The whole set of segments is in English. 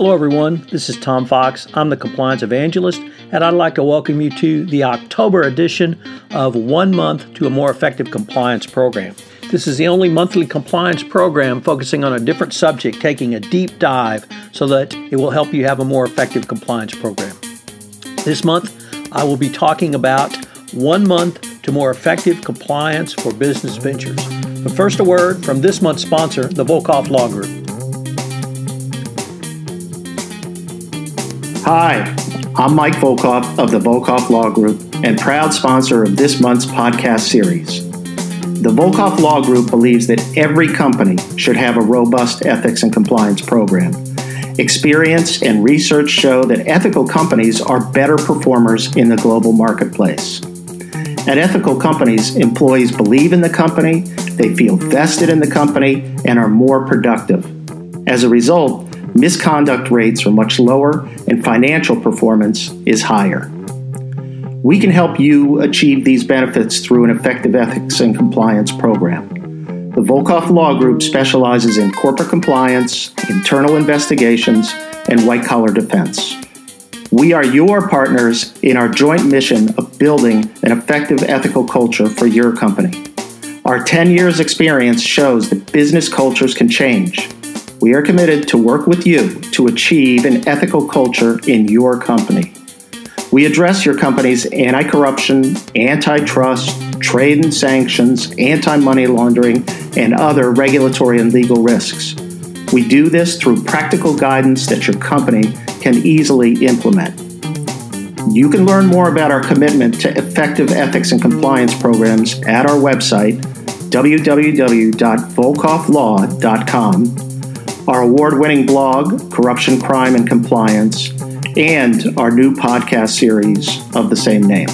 Hello, everyone. This is Tom Fox. I'm the Compliance Evangelist, and I'd like to welcome you to the October edition of One Month to a More Effective Compliance program. This is the only monthly compliance program focusing on a different subject, taking a deep dive so that it will help you have a more effective compliance program. This month, I will be talking about one month to more effective compliance for business ventures. But first, a word from this month's sponsor, the Volkov Law Group. Hi, I'm Mike Volkov of the Volkov Law Group and proud sponsor of this month's podcast series. The Volkov Law Group believes that every company should have a robust ethics and compliance program. Experience and research show that ethical companies are better performers in the global marketplace. At ethical companies, employees believe in the company, they feel vested in the company, and are more productive. As a result, misconduct rates are much lower and financial performance is higher. We can help you achieve these benefits through an effective ethics and compliance program. The Volkov Law Group specializes in corporate compliance, internal investigations, and white collar defense. We are your partners in our joint mission of building an effective ethical culture for your company. Our 10 years experience shows that business cultures can change. We are committed to work with you to achieve an ethical culture in your company. We address your company's anti corruption, antitrust, trade and sanctions, anti money laundering, and other regulatory and legal risks. We do this through practical guidance that your company can easily implement. You can learn more about our commitment to effective ethics and compliance programs at our website, www.volkovlaw.com, our award winning blog, Corruption, Crime, and Compliance, and our new podcast series of the same name.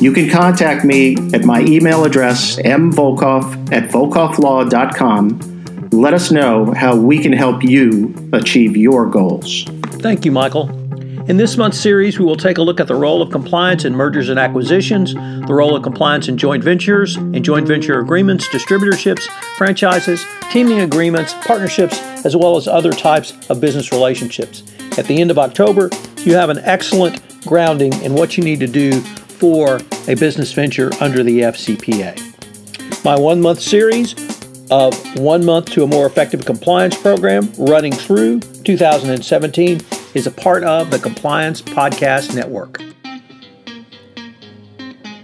You can contact me at my email address, mvolkov at volkovlaw.com. Let us know how we can help you achieve your goals. Thank you, Michael. In this month's series, we will take a look at the role of compliance in mergers and acquisitions, the role of compliance in joint ventures, and joint venture agreements, distributorships, franchises, teaming agreements, partnerships, as well as other types of business relationships. At the end of October, you have an excellent grounding in what you need to do for a business venture under the FCPA. My one month series of One Month to a More Effective Compliance Program running through 2017 is a part of the Compliance Podcast Network.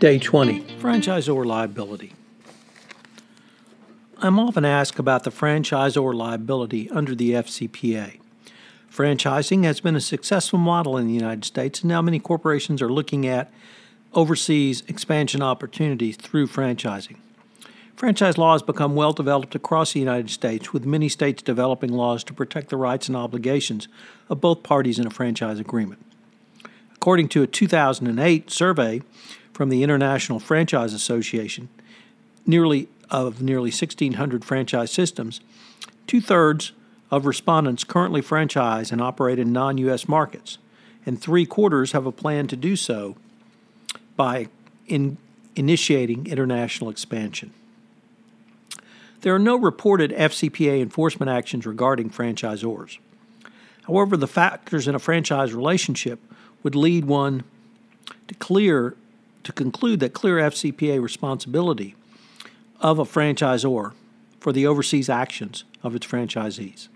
Day 20 Franchisor Liability. I'm often asked about the franchisor liability under the FCPA. Franchising has been a successful model in the United States, and now many corporations are looking at overseas expansion opportunities through franchising. Franchise law has become well developed across the United States, with many states developing laws to protect the rights and obligations of both parties in a franchise agreement. According to a 2008 survey from the International Franchise Association, nearly of nearly 1,600 franchise systems, two thirds of respondents currently franchise and operate in non U.S. markets, and three quarters have a plan to do so by in initiating international expansion. There are no reported FCPA enforcement actions regarding franchisors. However, the factors in a franchise relationship would lead one to clear to conclude that clear FCPA responsibility of a franchisor for the overseas actions of its franchisees.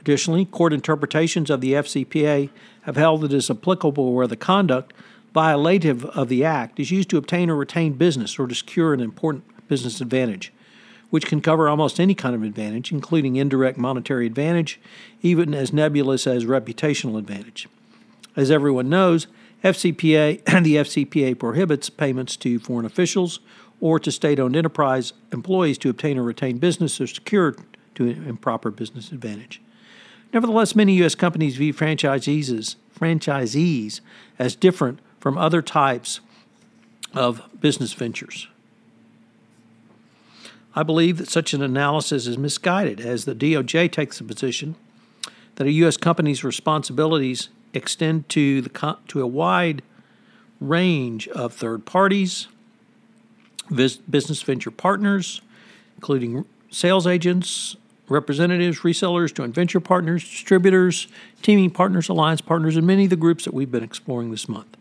Additionally, court interpretations of the FCPA have held that it is applicable where the conduct violative of the Act is used to obtain or retain business or to secure an important business advantage, which can cover almost any kind of advantage, including indirect monetary advantage, even as nebulous as reputational advantage. As everyone knows, FCPA and the FCPA prohibits payments to foreign officials or to state-owned enterprise employees to obtain or retain business or secure to improper business advantage. Nevertheless, many U.S. companies view franchisees franchisees as different from other types of business ventures. I believe that such an analysis is misguided, as the DOJ takes the position that a U.S. company's responsibilities extend to, the, to a wide range of third parties, business venture partners, including sales agents, representatives, resellers, joint venture partners, distributors, teaming partners, alliance partners, and many of the groups that we've been exploring this month.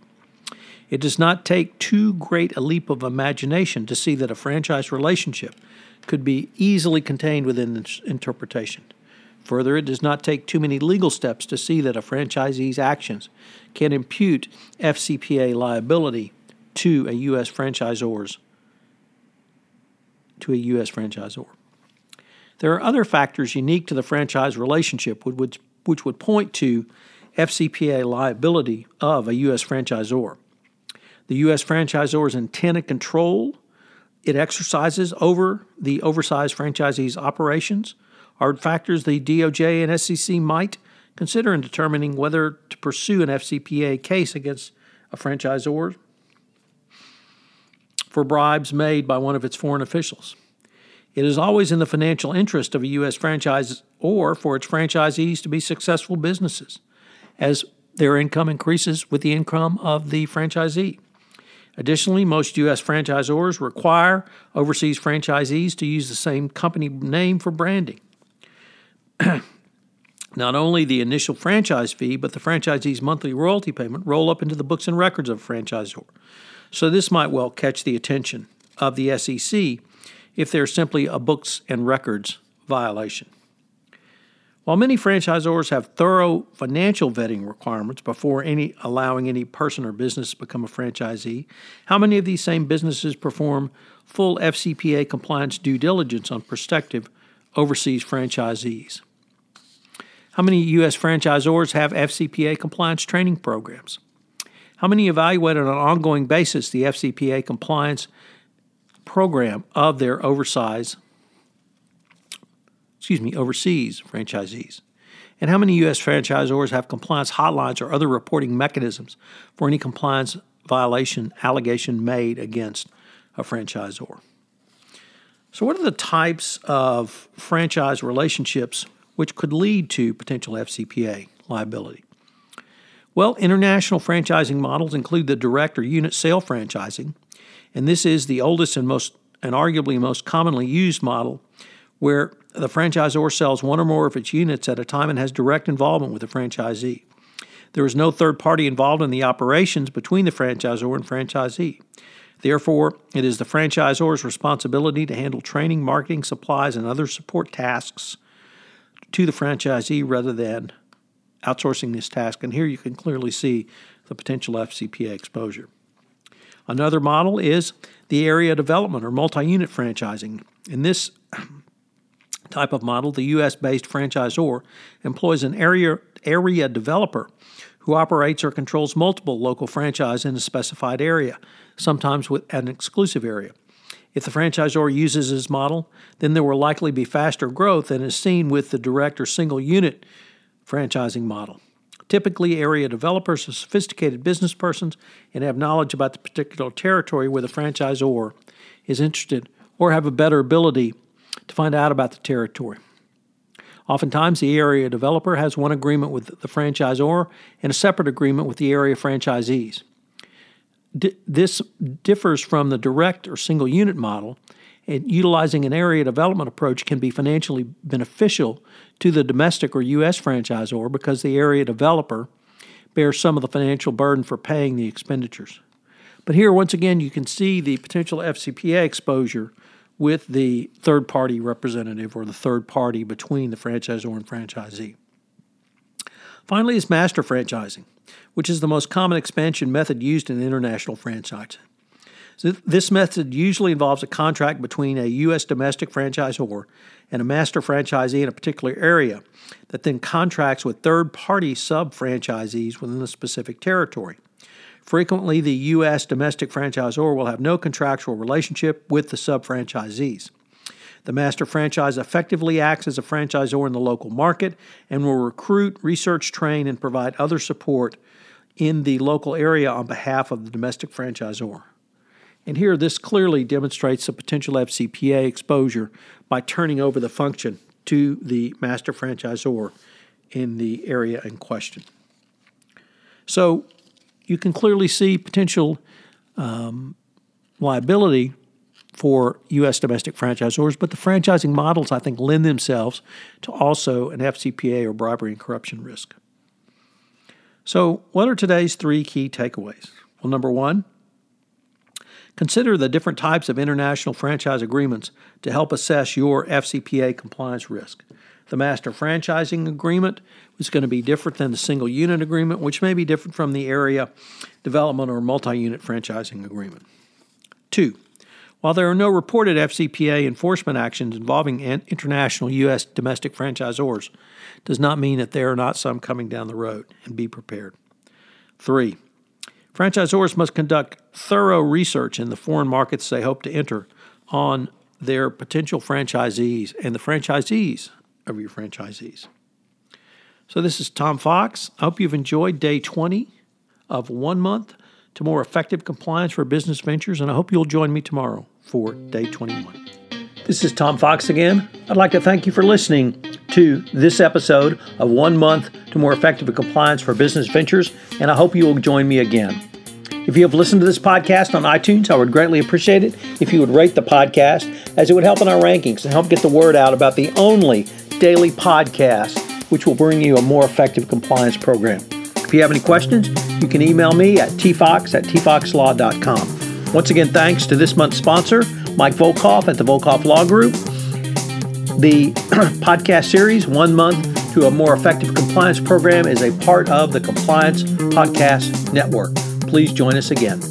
It does not take too great a leap of imagination to see that a franchise relationship could be easily contained within this interpretation. Further, it does not take too many legal steps to see that a franchisee's actions can impute FCPA liability to a U.S. franchisor's to a U.S. franchisor. There are other factors unique to the franchise relationship which, which would point to FCPA liability of a U.S. franchisor. The U.S. franchisor's intent and control it exercises over the oversized franchisee's operations are factors the DOJ and SEC might consider in determining whether to pursue an FCPA case against a franchisor for bribes made by one of its foreign officials. It is always in the financial interest of a U.S. franchise or for its franchisees to be successful businesses, as their income increases with the income of the franchisee. Additionally, most U.S. franchisors require overseas franchisees to use the same company name for branding. Not only the initial franchise fee, but the franchisee's monthly royalty payment roll up into the books and records of a franchisor. So this might well catch the attention of the SEC if there's simply a books and records violation. While many franchisors have thorough financial vetting requirements before any allowing any person or business to become a franchisee, how many of these same businesses perform full FCPA compliance due diligence on prospective overseas franchisees? How many U.S. franchisors have FCPA compliance training programs? How many evaluate on an ongoing basis the FCPA compliance program of their oversized, excuse me, overseas franchisees? And how many U.S. franchisors have compliance hotlines or other reporting mechanisms for any compliance violation allegation made against a franchisor? So, what are the types of franchise relationships which could lead to potential FCPA liability? Well, international franchising models include the direct or unit sale franchising, and this is the oldest and most and arguably most commonly used model where the franchisor sells one or more of its units at a time and has direct involvement with the franchisee. There is no third party involved in the operations between the franchisor and franchisee. Therefore, it is the franchisor's responsibility to handle training, marketing, supplies, and other support tasks to the franchisee rather than outsourcing this task, and here you can clearly see the potential FCPA exposure. Another model is the area development or multi unit franchising. In this type of model, the U.S. based franchisor employs an area, area developer who operates or controls multiple local franchises in a specified area, sometimes with an exclusive area. If the franchisor uses this model, then there will likely be faster growth than is seen with the direct or single unit franchising model. Typically, area developers are sophisticated business persons and have knowledge about the particular territory where the franchisor is interested or have a better ability to find out about the territory. Oftentimes, the area developer has one agreement with the franchisor and a separate agreement with the area franchisees. D- this differs from the direct or single unit model and utilizing an area development approach can be financially beneficial to the domestic or U.S. franchisor because the area developer bears some of the financial burden for paying the expenditures. But here, once again, you can see the potential FCPA exposure with the third party representative or the third party between the franchisor and franchisee. Finally, is master franchising, which is the most common expansion method used in international franchising. So this method usually involves a contract between a U.S. domestic franchisor and a master franchisee in a particular area that then contracts with third party sub franchisees within the specific territory. Frequently, the U.S. domestic franchisor will have no contractual relationship with the sub franchisees. The master franchise effectively acts as a franchisor in the local market and will recruit, research, train, and provide other support in the local area on behalf of the domestic franchisor. And here, this clearly demonstrates the potential FCPA exposure by turning over the function to the master franchisor in the area in question. So you can clearly see potential um, liability for U.S. domestic franchisors, but the franchising models, I think, lend themselves to also an FCPA or bribery and corruption risk. So, what are today's three key takeaways? Well, number one, consider the different types of international franchise agreements to help assess your FCPA compliance risk. The master franchising agreement is going to be different than the single unit agreement, which may be different from the area development or multi unit franchising agreement. Two, while there are no reported FCPA enforcement actions involving international U.S. domestic franchisors, does not mean that there are not some coming down the road, and be prepared. Three, franchisors must conduct thorough research in the foreign markets they hope to enter on their potential franchisees and the franchisees of your franchisees. So, this is Tom Fox. I hope you've enjoyed day 20 of one month to more effective compliance for business ventures, and I hope you'll join me tomorrow for day 21. This is Tom Fox again. I'd like to thank you for listening to this episode of One Month to More Effective Compliance for Business Ventures, and I hope you will join me again. If you have listened to this podcast on iTunes, I would greatly appreciate it if you would rate the podcast, as it would help in our rankings and help get the word out about the only daily podcast which will bring you a more effective compliance program. If you have any questions, you can email me at tfox at tfoxlaw.com. Once again, thanks to this month's sponsor, Mike Volkov at the Volkov Law Group. The podcast series, One Month to a More Effective Compliance Program, is a part of the Compliance Podcast Network. Please join us again.